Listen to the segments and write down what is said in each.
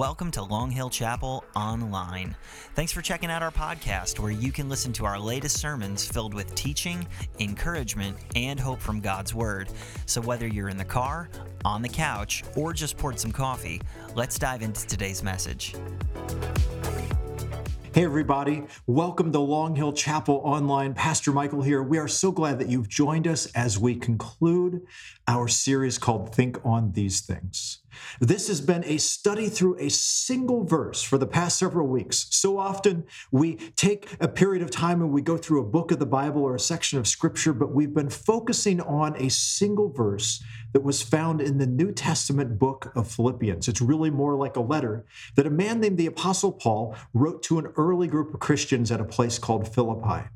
welcome to Long Hill Chapel Online. Thanks for checking out our podcast where you can listen to our latest sermons filled with teaching, encouragement, and hope from God's Word. So, whether you're in the car, on the couch, or just poured some coffee, let's dive into today's message. Hey, everybody. Welcome to Long Hill Chapel Online. Pastor Michael here. We are so glad that you've joined us as we conclude our series called Think on These Things. This has been a study through a single verse for the past several weeks. So often we take a period of time and we go through a book of the Bible or a section of scripture, but we've been focusing on a single verse that was found in the New Testament book of Philippians. It's really more like a letter that a man named the Apostle Paul wrote to an early group of Christians at a place called Philippi.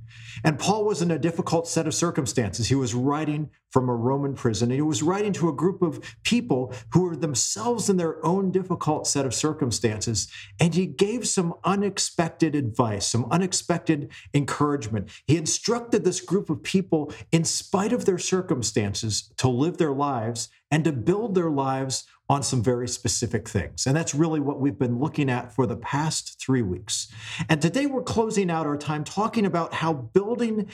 And Paul was in a difficult set of circumstances. He was writing from a Roman prison, and he was writing to a group of people who were themselves in their own difficult set of circumstances. And he gave some unexpected advice, some unexpected encouragement. He instructed this group of people, in spite of their circumstances, to live their lives and to build their lives on some very specific things. And that's really what we've been looking at for the past three weeks. And today we're closing out our time talking about how building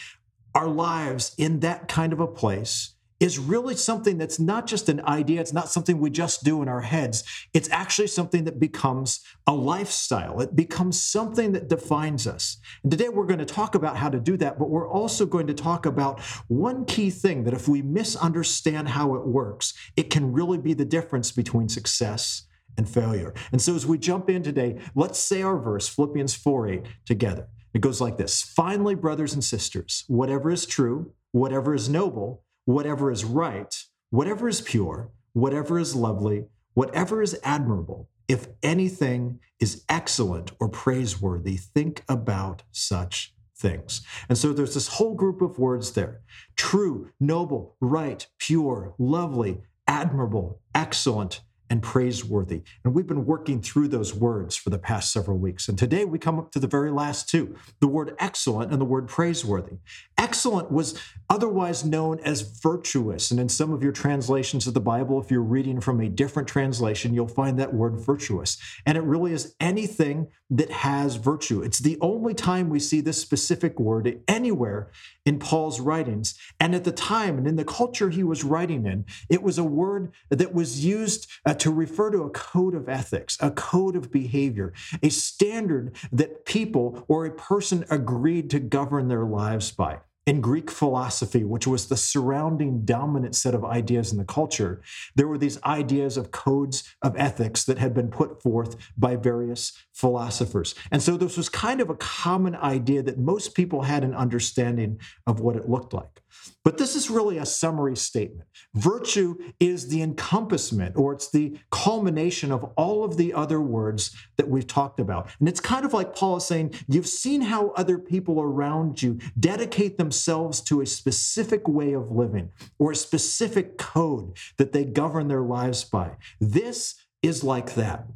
our lives in that kind of a place is really something that's not just an idea. It's not something we just do in our heads. It's actually something that becomes a lifestyle. It becomes something that defines us. And today we're going to talk about how to do that, but we're also going to talk about one key thing that if we misunderstand how it works, it can really be the difference between success and failure. And so as we jump in today, let's say our verse, Philippians 4 8, together. It goes like this Finally, brothers and sisters, whatever is true, whatever is noble, whatever is right, whatever is pure, whatever is lovely, whatever is admirable, if anything is excellent or praiseworthy, think about such things. And so there's this whole group of words there true, noble, right, pure, lovely, admirable, excellent, and praiseworthy. And we've been working through those words for the past several weeks. And today we come up to the very last two the word excellent and the word praiseworthy. Excellent was otherwise known as virtuous. And in some of your translations of the Bible, if you're reading from a different translation, you'll find that word virtuous. And it really is anything that has virtue. It's the only time we see this specific word anywhere in Paul's writings. And at the time and in the culture he was writing in, it was a word that was used uh, to refer to a code of ethics, a code of behavior, a standard that people or a person agreed to govern their lives by in Greek philosophy, which was the surrounding dominant set of ideas in the culture, there were these ideas of codes of ethics that had been put forth by various philosophers. And so this was kind of a common idea that most people had an understanding of what it looked like. But this is really a summary statement. Virtue is the encompassment or it's the culmination of all of the other words that we've talked about. And it's kind of like Paul is saying, you've seen how other people around you dedicate themselves to a specific way of living or a specific code that they govern their lives by. This is like that.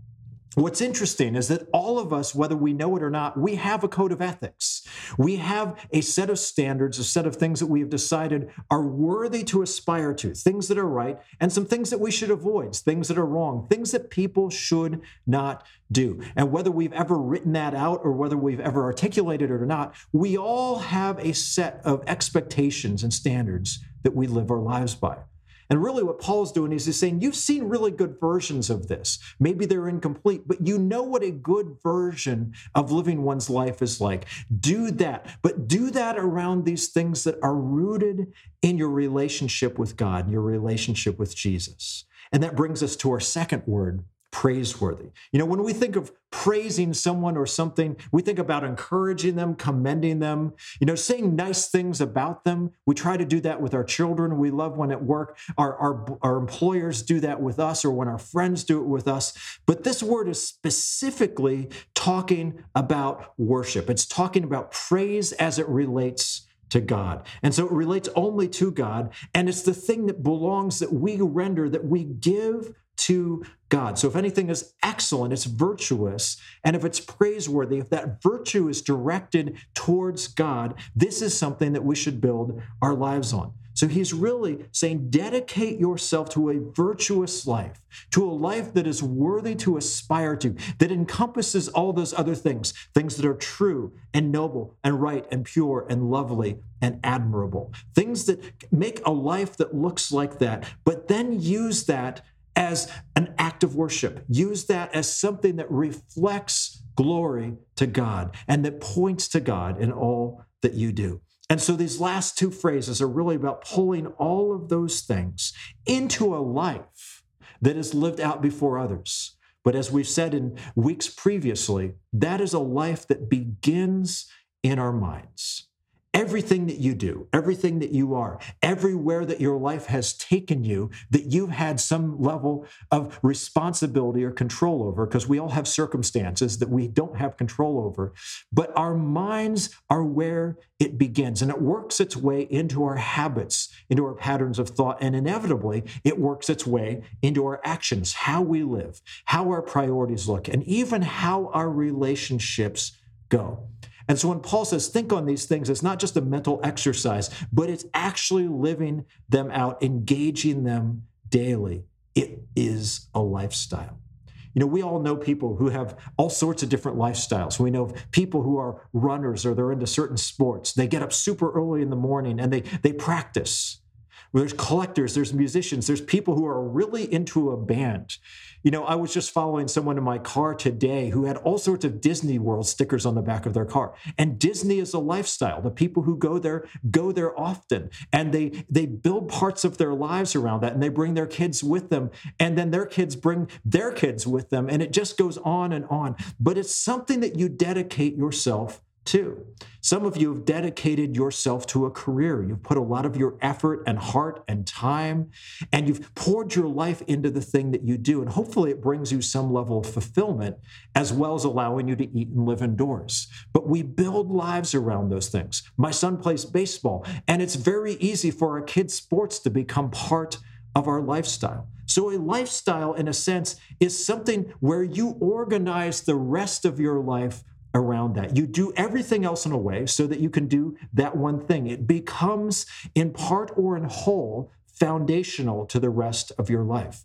What's interesting is that all of us, whether we know it or not, we have a code of ethics. We have a set of standards, a set of things that we have decided are worthy to aspire to, things that are right, and some things that we should avoid, things that are wrong, things that people should not do. And whether we've ever written that out or whether we've ever articulated it or not, we all have a set of expectations and standards that we live our lives by. And really, what Paul's doing is he's saying, You've seen really good versions of this. Maybe they're incomplete, but you know what a good version of living one's life is like. Do that, but do that around these things that are rooted in your relationship with God, your relationship with Jesus. And that brings us to our second word, praiseworthy. You know, when we think of praising someone or something, we think about encouraging them, commending them, you know, saying nice things about them. We try to do that with our children. We love when at work our, our, our employers do that with us or when our friends do it with us. But this word is specifically talking about worship, it's talking about praise as it relates to God. And so it relates only to God. And it's the thing that belongs that we render, that we give to God. So if anything is excellent, it's virtuous. And if it's praiseworthy, if that virtue is directed towards God, this is something that we should build our lives on. So he's really saying, dedicate yourself to a virtuous life, to a life that is worthy to aspire to, that encompasses all those other things, things that are true and noble and right and pure and lovely and admirable, things that make a life that looks like that, but then use that as an act of worship, use that as something that reflects glory to God and that points to God in all that you do. And so these last two phrases are really about pulling all of those things into a life that is lived out before others. But as we've said in weeks previously, that is a life that begins in our minds everything that you do, everything that you are, everywhere that your life has taken you, that you've had some level of responsibility or control over, because we all have circumstances that we don't have control over. But our minds are where it begins, and it works its way into our habits, into our patterns of thought, and inevitably, it works its way into our actions, how we live, how our priorities look, and even how our relationships go. And so when Paul says, think on these things, it's not just a mental exercise, but it's actually living them out, engaging them daily. It is a lifestyle. You know, we all know people who have all sorts of different lifestyles. We know people who are runners or they're into certain sports. They get up super early in the morning and they, they practice. There's collectors, there's musicians, there's people who are really into a band. You know, I was just following someone in my car today who had all sorts of Disney World stickers on the back of their car. And Disney is a lifestyle. The people who go there go there often and they they build parts of their lives around that and they bring their kids with them and then their kids bring their kids with them and it just goes on and on. But it's something that you dedicate yourself too. Some of you have dedicated yourself to a career. You've put a lot of your effort and heart and time, and you've poured your life into the thing that you do. And hopefully, it brings you some level of fulfillment as well as allowing you to eat and live indoors. But we build lives around those things. My son plays baseball, and it's very easy for our kids' sports to become part of our lifestyle. So, a lifestyle, in a sense, is something where you organize the rest of your life around that. You do everything else in a way so that you can do that one thing. It becomes, in part or in whole, foundational to the rest of your life.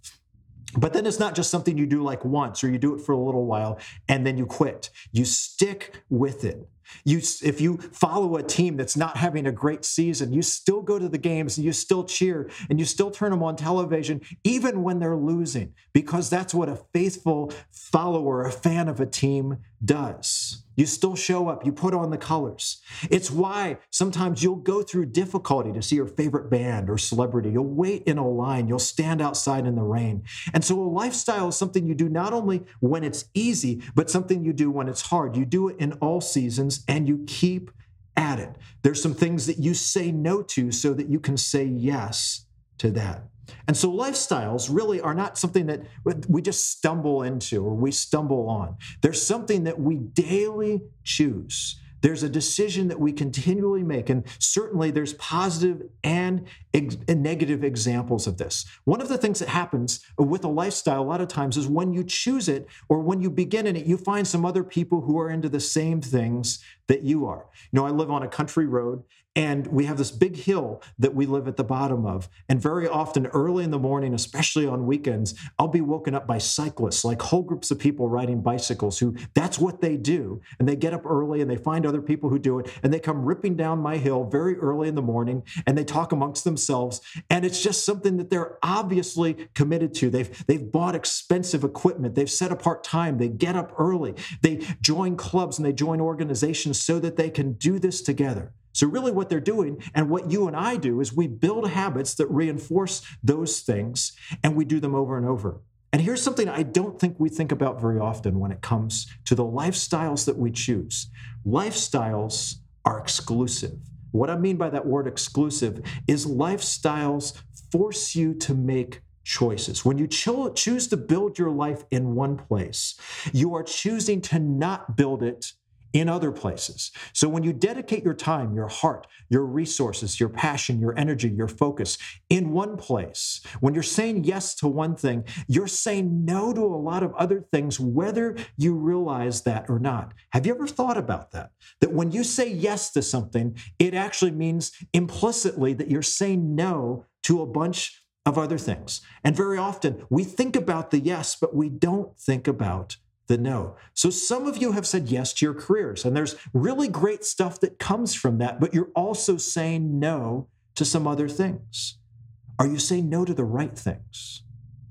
But then it's not just something you do like once or you do it for a little while and then you quit. You stick with it. You, if you follow a team that's not having a great season, you still go to the games and you still cheer and you still turn them on television, even when they're losing, because that's what a faithful follower, a fan of a team does. You still show up, you put on the colors. It's why sometimes you'll go through difficulty to see your favorite band or celebrity. You'll wait in a line, you'll stand outside in the rain. And so a lifestyle is something you do not only when it's easy, but something you do when it's hard. You do it in all seasons and you keep at it. There's some things that you say no to so that you can say yes to that. And so lifestyles really are not something that we just stumble into or we stumble on. There's something that we daily choose. There's a decision that we continually make, and certainly there's positive and, ex- and, negative examples of this. One of the things that happens with a lifestyle a lot of times is when you choose it or when you begin in it, you find some other people who are into the same things that you are. You know, I live on a country road, and we have this big hill that we live at the bottom of. And very often, early in the morning, especially on weekends, I'll be woken up by cyclists, like whole groups of people riding bicycles who that's what they do. And they get up early and they find other people who do it. And they come ripping down my hill very early in the morning and they talk amongst themselves. And it's just something that they're obviously committed to. They've, they've bought expensive equipment, they've set apart time, they get up early, they join clubs and they join organizations so that they can do this together. So, really, what they're doing and what you and I do is we build habits that reinforce those things and we do them over and over. And here's something I don't think we think about very often when it comes to the lifestyles that we choose lifestyles are exclusive. What I mean by that word exclusive is lifestyles force you to make choices. When you cho- choose to build your life in one place, you are choosing to not build it in other places. So when you dedicate your time, your heart, your resources, your passion, your energy, your focus in one place, when you're saying yes to one thing, you're saying no to a lot of other things, whether you realize that or not. Have you ever thought about that? That when you say yes to something, it actually means implicitly that you're saying no to a bunch of other things. And very often we think about the yes, but we don't think about the no. So some of you have said yes to your careers, and there's really great stuff that comes from that, but you're also saying no to some other things. Are you saying no to the right things?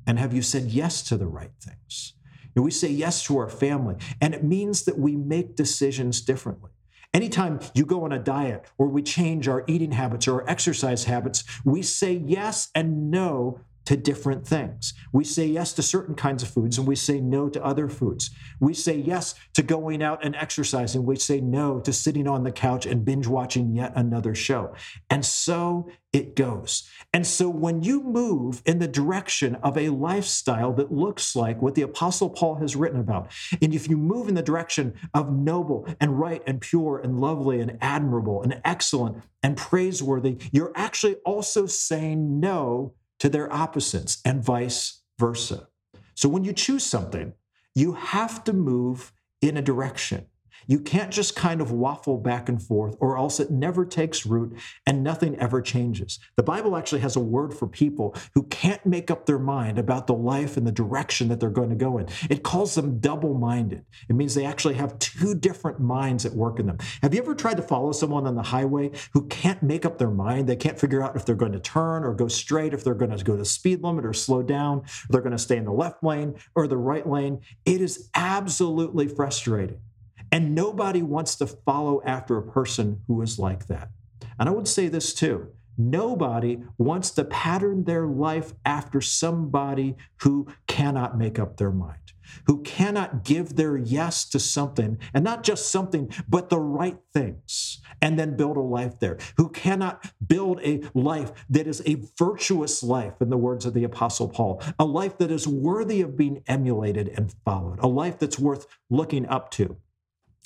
And have you said yes to the right things? We say yes to our family, and it means that we make decisions differently. Anytime you go on a diet or we change our eating habits or our exercise habits, we say yes and no to different things. We say yes to certain kinds of foods and we say no to other foods. We say yes to going out and exercising. We say no to sitting on the couch and binge watching yet another show. And so it goes. And so when you move in the direction of a lifestyle that looks like what the Apostle Paul has written about, and if you move in the direction of noble and right and pure and lovely and admirable and excellent and praiseworthy, you're actually also saying no to their opposites and vice versa. So when you choose something, you have to move in a direction. You can't just kind of waffle back and forth, or else it never takes root and nothing ever changes. The Bible actually has a word for people who can't make up their mind about the life and the direction that they're going to go in. It calls them double minded. It means they actually have two different minds at work in them. Have you ever tried to follow someone on the highway who can't make up their mind? They can't figure out if they're going to turn or go straight, if they're going to go to speed limit or slow down, if they're going to stay in the left lane or the right lane. It is absolutely frustrating. And nobody wants to follow after a person who is like that. And I would say this too nobody wants to pattern their life after somebody who cannot make up their mind, who cannot give their yes to something, and not just something, but the right things, and then build a life there, who cannot build a life that is a virtuous life, in the words of the Apostle Paul, a life that is worthy of being emulated and followed, a life that's worth looking up to.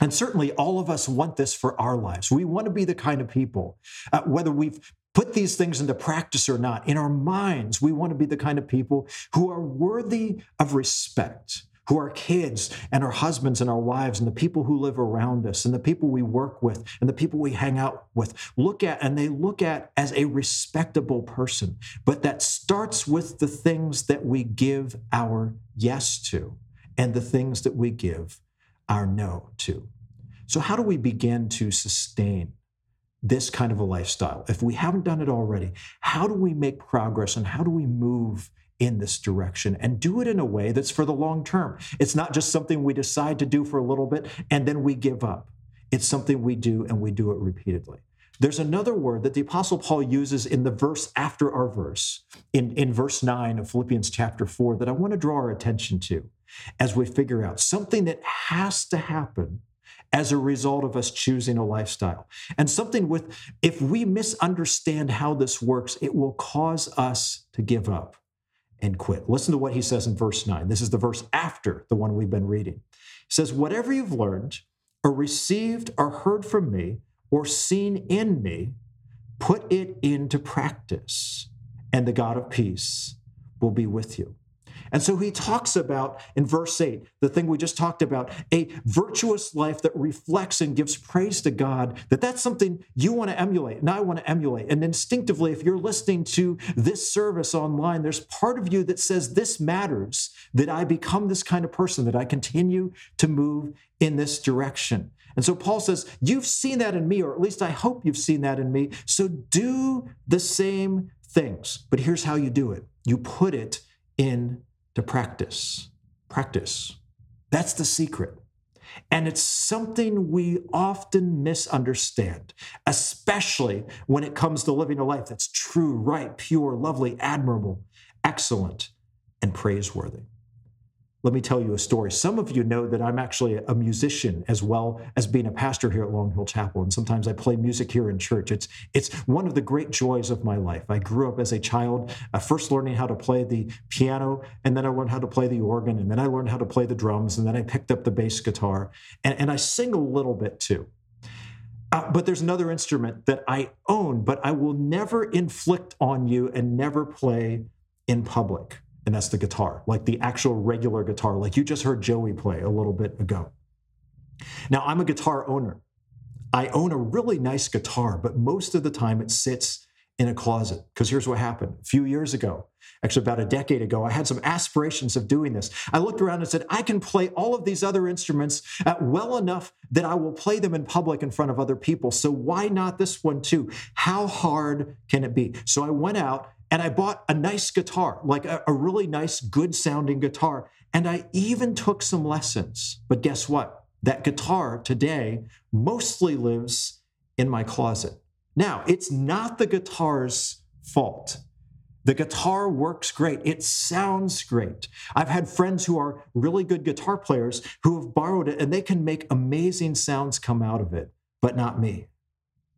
And certainly, all of us want this for our lives. We want to be the kind of people, uh, whether we've put these things into practice or not, in our minds, we want to be the kind of people who are worthy of respect, who our kids and our husbands and our wives and the people who live around us and the people we work with and the people we hang out with look at and they look at as a respectable person. But that starts with the things that we give our yes to and the things that we give our no to. So, how do we begin to sustain this kind of a lifestyle? If we haven't done it already, how do we make progress and how do we move in this direction and do it in a way that's for the long term? It's not just something we decide to do for a little bit and then we give up. It's something we do and we do it repeatedly. There's another word that the Apostle Paul uses in the verse after our verse, in, in verse 9 of Philippians chapter 4, that I want to draw our attention to as we figure out something that has to happen as a result of us choosing a lifestyle. And something with, if we misunderstand how this works, it will cause us to give up and quit. Listen to what he says in verse 9. This is the verse after the one we've been reading. He says, Whatever you've learned or received or heard from me or seen in me, put it into practice, and the God of peace will be with you. And so he talks about in verse 8, the thing we just talked about, a virtuous life that reflects and gives praise to God, that that's something you want to emulate and I want to emulate. And instinctively, if you're listening to this service online, there's part of you that says, This matters, that I become this kind of person, that I continue to move in this direction. And so Paul says, You've seen that in me, or at least I hope you've seen that in me. So do the same things. But here's how you do it you put it in to practice. Practice. That's the secret. And it's something we often misunderstand, especially when it comes to living a life that's true, right, pure, lovely, admirable, excellent, and praiseworthy. Let me tell you a story. Some of you know that I'm actually a musician as well as being a pastor here at Long Hill Chapel. And sometimes I play music here in church. It's, it's one of the great joys of my life. I grew up as a child, uh, first learning how to play the piano, and then I learned how to play the organ, and then I learned how to play the drums, and then I picked up the bass guitar. And, and I sing a little bit too. Uh, but there's another instrument that I own, but I will never inflict on you and never play in public and that's the guitar, like the actual regular guitar, like you just heard Joey play a little bit ago. Now, I'm a guitar owner. I own a really nice guitar, but most of the time it sits in a closet. Because here's what happened a few years ago, actually about a decade ago, I had some aspirations of doing this. I looked around and said, I can play all of these other instruments well enough that I will play them in public in front of other people. So why not this one too? How hard can it be? So I went out and I bought a nice guitar, like a, a really nice, good sounding guitar. And I even took some lessons. But guess what? That guitar today mostly lives in my closet. Now, it's not the guitar's fault. The guitar works great. It sounds great. I've had friends who are really good guitar players who have borrowed it and they can make amazing sounds come out of it, but not me.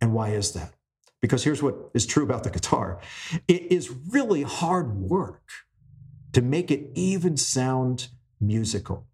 And why is that? Because here's what is true about the guitar it is really hard work to make it even sound musical.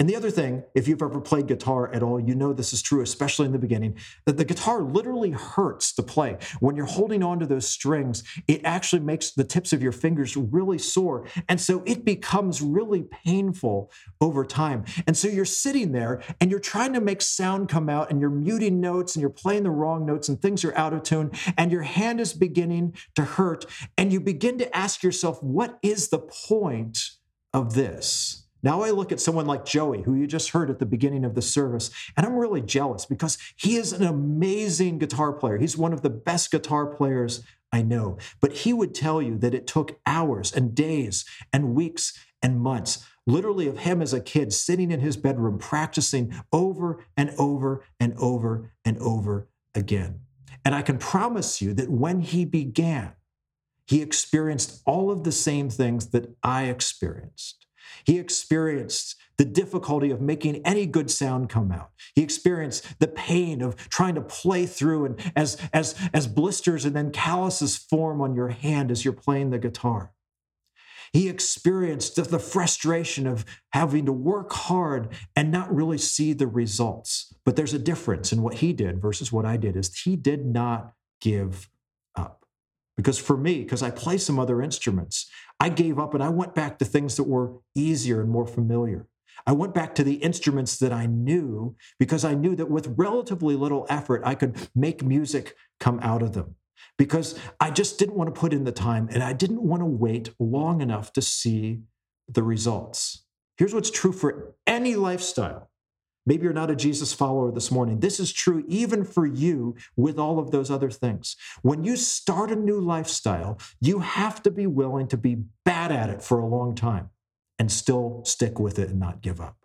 And the other thing, if you've ever played guitar at all, you know this is true, especially in the beginning, that the guitar literally hurts to play. When you're holding onto those strings, it actually makes the tips of your fingers really sore. And so it becomes really painful over time. And so you're sitting there and you're trying to make sound come out and you're muting notes and you're playing the wrong notes and things are out of tune and your hand is beginning to hurt. And you begin to ask yourself, what is the point of this? Now I look at someone like Joey, who you just heard at the beginning of the service, and I'm really jealous because he is an amazing guitar player. He's one of the best guitar players I know. But he would tell you that it took hours and days and weeks and months, literally, of him as a kid sitting in his bedroom practicing over and over and over and over again. And I can promise you that when he began, he experienced all of the same things that I experienced. He experienced the difficulty of making any good sound come out. He experienced the pain of trying to play through and as, as, as blisters and then calluses form on your hand as you're playing the guitar. He experienced the frustration of having to work hard and not really see the results. But there's a difference in what he did versus what I did is he did not give. Because for me, because I play some other instruments, I gave up and I went back to things that were easier and more familiar. I went back to the instruments that I knew because I knew that with relatively little effort, I could make music come out of them. Because I just didn't want to put in the time and I didn't want to wait long enough to see the results. Here's what's true for any lifestyle Maybe you're not a Jesus follower this morning. This is true even for you with all of those other things. When you start a new lifestyle, you have to be willing to be bad at it for a long time and still stick with it and not give up.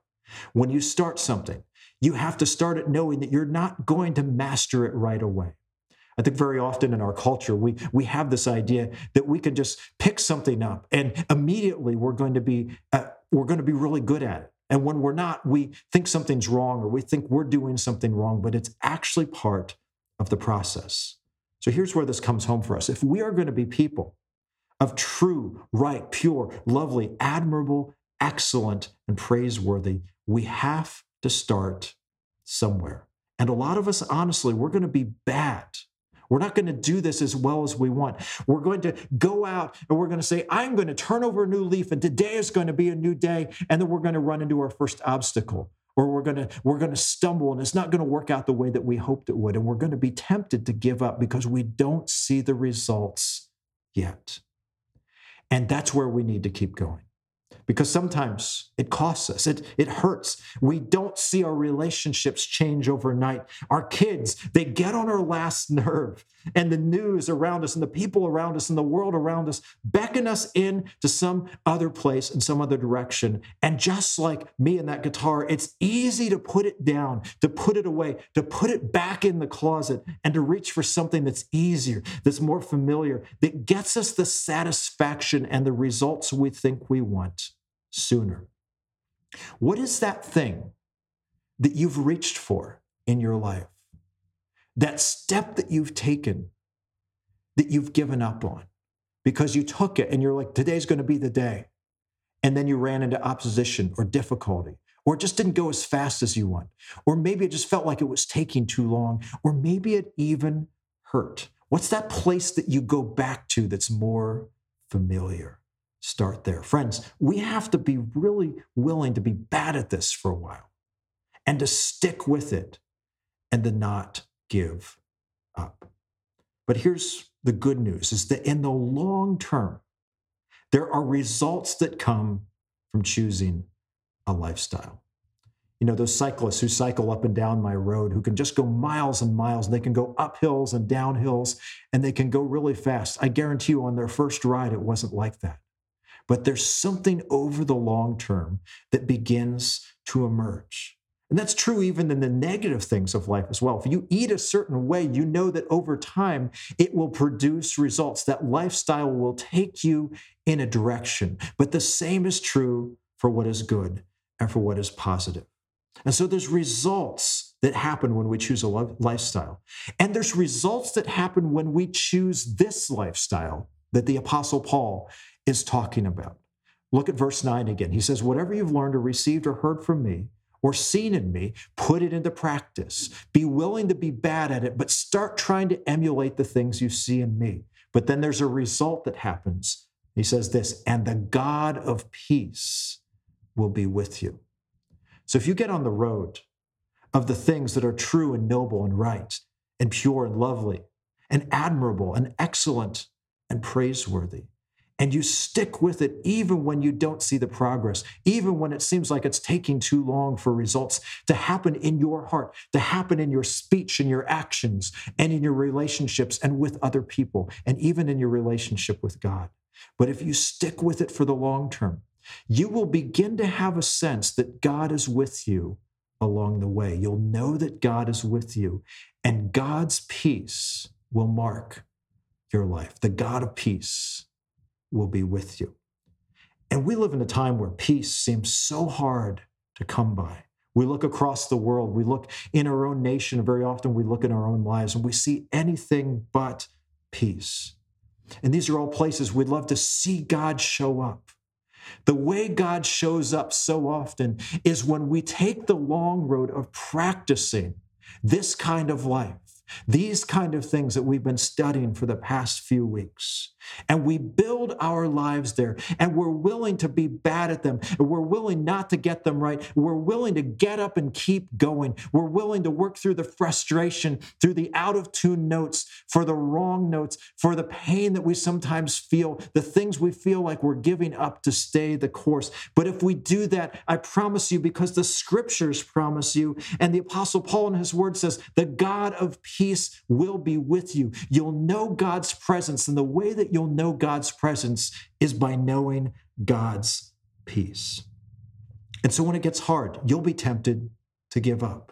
When you start something, you have to start it knowing that you're not going to master it right away. I think very often in our culture, we, we have this idea that we can just pick something up and immediately we're going to be, uh, we're going to be really good at it. And when we're not, we think something's wrong or we think we're doing something wrong, but it's actually part of the process. So here's where this comes home for us. If we are going to be people of true, right, pure, lovely, admirable, excellent, and praiseworthy, we have to start somewhere. And a lot of us, honestly, we're going to be bad we're not going to do this as well as we want. We're going to go out and we're going to say, I'm going to turn over a new leaf, and today is going to be a new day. And then we're going to run into our first obstacle. Or we're going to we're going to stumble and it's not going to work out the way that we hoped it would. And we're going to be tempted to give up because we don't see the results yet. And that's where we need to keep going because sometimes it costs us, it, it hurts. We don't see our relationships change overnight. Our kids, they get on our last nerve, and the news around us, and the people around us, and the world around us beckon us in to some other place in some other direction. And just like me and that guitar, it's easy to put it down, to put it away, to put it back in the closet, and to reach for something that's easier, that's more familiar, that gets us the satisfaction and the results we think we want sooner. What is that thing that you've reached for in your life? That step that you've taken that you've given up on because you took it and you're like, today's going to be the day. And then you ran into opposition or difficulty, or it just didn't go as fast as you want. Or maybe it just felt like it was taking too long, or maybe it even hurt. What's that place that you go back to that's more familiar? Start there. Friends, we have to be really willing to be bad at this for a while and to stick with it and to not give up. But here's the good news is that in the long term, there are results that come from choosing a lifestyle. You know, those cyclists who cycle up and down my road, who can just go miles and miles, and they can go up hills and down hills, and they can go really fast. I guarantee you, on their first ride, it wasn't like that. But there's something over the long term that begins to emerge. And that's true even in the negative things of life as well. If you eat a certain way, you know that over time it will produce results. That lifestyle will take you in a direction. But the same is true for what is good and for what is positive. And so there's results that happen when we choose a lifestyle. And there's results that happen when we choose this lifestyle that the Apostle Paul is talking about. Look at verse 9 again. He says, Whatever you've learned or received or heard from me, or seen in me, put it into practice. Be willing to be bad at it, but start trying to emulate the things you see in me. But then there's a result that happens. He says this, and the God of peace will be with you. So if you get on the road of the things that are true and noble and right and pure and lovely and admirable and excellent and praiseworthy, and you stick with it even when you don't see the progress, even when it seems like it's taking too long for results to happen in your heart, to happen in your speech and your actions and in your relationships and with other people, and even in your relationship with God. But if you stick with it for the long term, you will begin to have a sense that God is with you along the way. You'll know that God is with you, and God's peace will mark your life. The God of peace will be with you. And we live in a time where peace seems so hard to come by. We look across the world, we look in our own nation, very often we look in our own lives and we see anything but peace. And these are all places we'd love to see God show up. The way God shows up so often is when we take the long road of practicing this kind of life these kind of things that we've been studying for the past few weeks. And we build our lives there, and we're willing to be bad at them, and we're willing not to get them right. We're willing to get up and keep going. We're willing to work through the frustration, through the out of tune notes, for the wrong notes, for the pain that we sometimes feel, the things we feel like we're giving up to stay the course. But if we do that, I promise you, because the scriptures promise you, and the Apostle Paul in his word says, the God of peace peace will be with you. You'll know God's presence. And the way that you'll know God's presence is by knowing God's peace. And so when it gets hard, you'll be tempted to give up.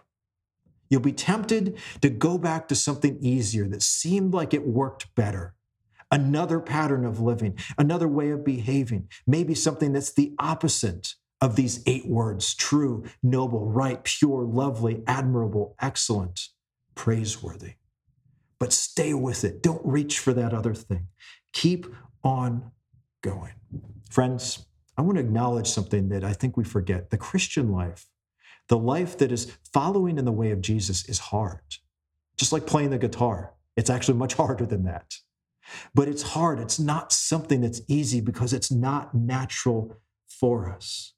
You'll be tempted to go back to something easier that seemed like it worked better. Another pattern of living, another way of behaving, maybe something that's the opposite of these eight words true, noble, right, pure, lovely, admirable, excellent praiseworthy. But stay with it. Don't reach for that other thing. Keep on going. Friends, I want to acknowledge something that I think we forget. The Christian life, the life that is following in the way of Jesus, is hard. Just like playing the guitar, it's actually much harder than that. But it's hard. It's not something that's easy because it's not natural for us.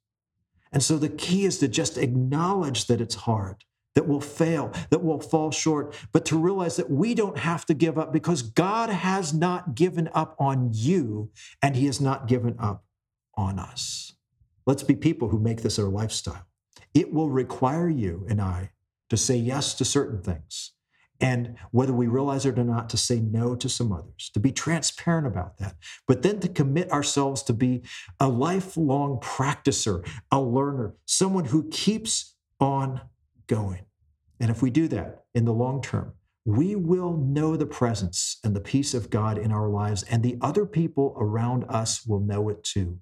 And so the key is to just acknowledge that it's hard that will fail, that will fall short, but to realize that we don't have to give up because God has not given up on you and He has not given up on us. Let's be people who make this our lifestyle. It will require you and I to say yes to certain things. And whether we realize it or not, to say no to some others, to be transparent about that, but then to commit ourselves to be a lifelong practicer, a learner, someone who keeps on going. And if we do that in the long term, we will know the presence and the peace of God in our lives, and the other people around us will know it too.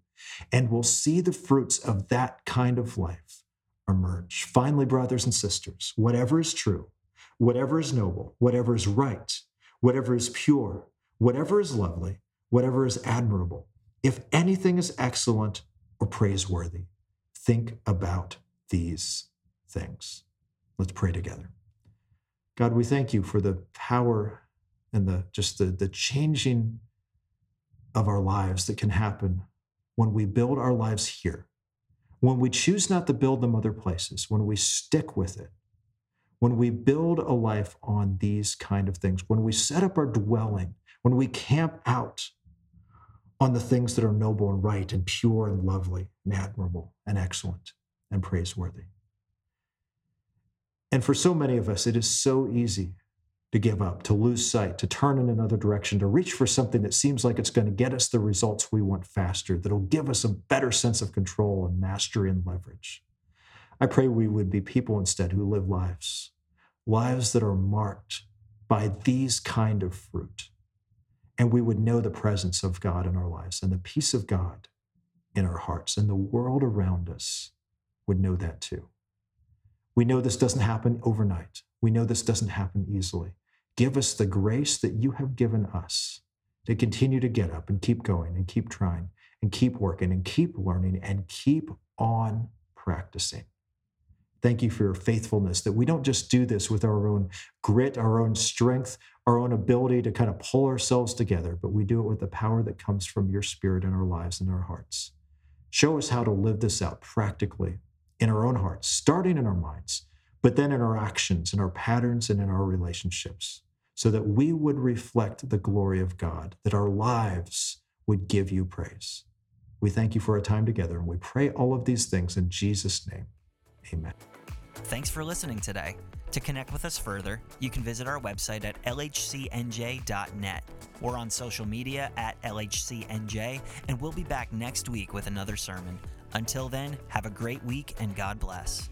And we'll see the fruits of that kind of life emerge. Finally, brothers and sisters, whatever is true, whatever is noble, whatever is right, whatever is pure, whatever is lovely, whatever is admirable, if anything is excellent or praiseworthy, think about these things. Let's pray together. God, we thank you for the power and the just the, the changing of our lives that can happen when we build our lives here, when we choose not to build them other places, when we stick with it, when we build a life on these kind of things, when we set up our dwelling, when we camp out on the things that are noble and right and pure and lovely and admirable and excellent and praiseworthy. And for so many of us, it is so easy to give up, to lose sight, to turn in another direction, to reach for something that seems like it's going to get us the results we want faster, that'll give us a better sense of control and mastery and leverage. I pray we would be people instead who live lives, lives that are marked by these kind of fruit. And we would know the presence of God in our lives and the peace of God in our hearts, and the world around us would know that too. We know this doesn't happen overnight. We know this doesn't happen easily. Give us the grace that you have given us to continue to get up and keep going and keep trying and keep working and keep learning and keep on practicing. Thank you for your faithfulness that we don't just do this with our own grit, our own strength, our own ability to kind of pull ourselves together, but we do it with the power that comes from your spirit in our lives and our hearts. Show us how to live this out practically in our own hearts, starting in our minds, but then in our actions, in our patterns, and in our relationships, so that we would reflect the glory of God, that our lives would give you praise. We thank you for our time together, and we pray all of these things in Jesus' name. Amen. Thanks for listening today. To connect with us further, you can visit our website at lhcnj.net. We're on social media at lhcnj, and we'll be back next week with another sermon. Until then, have a great week and God bless.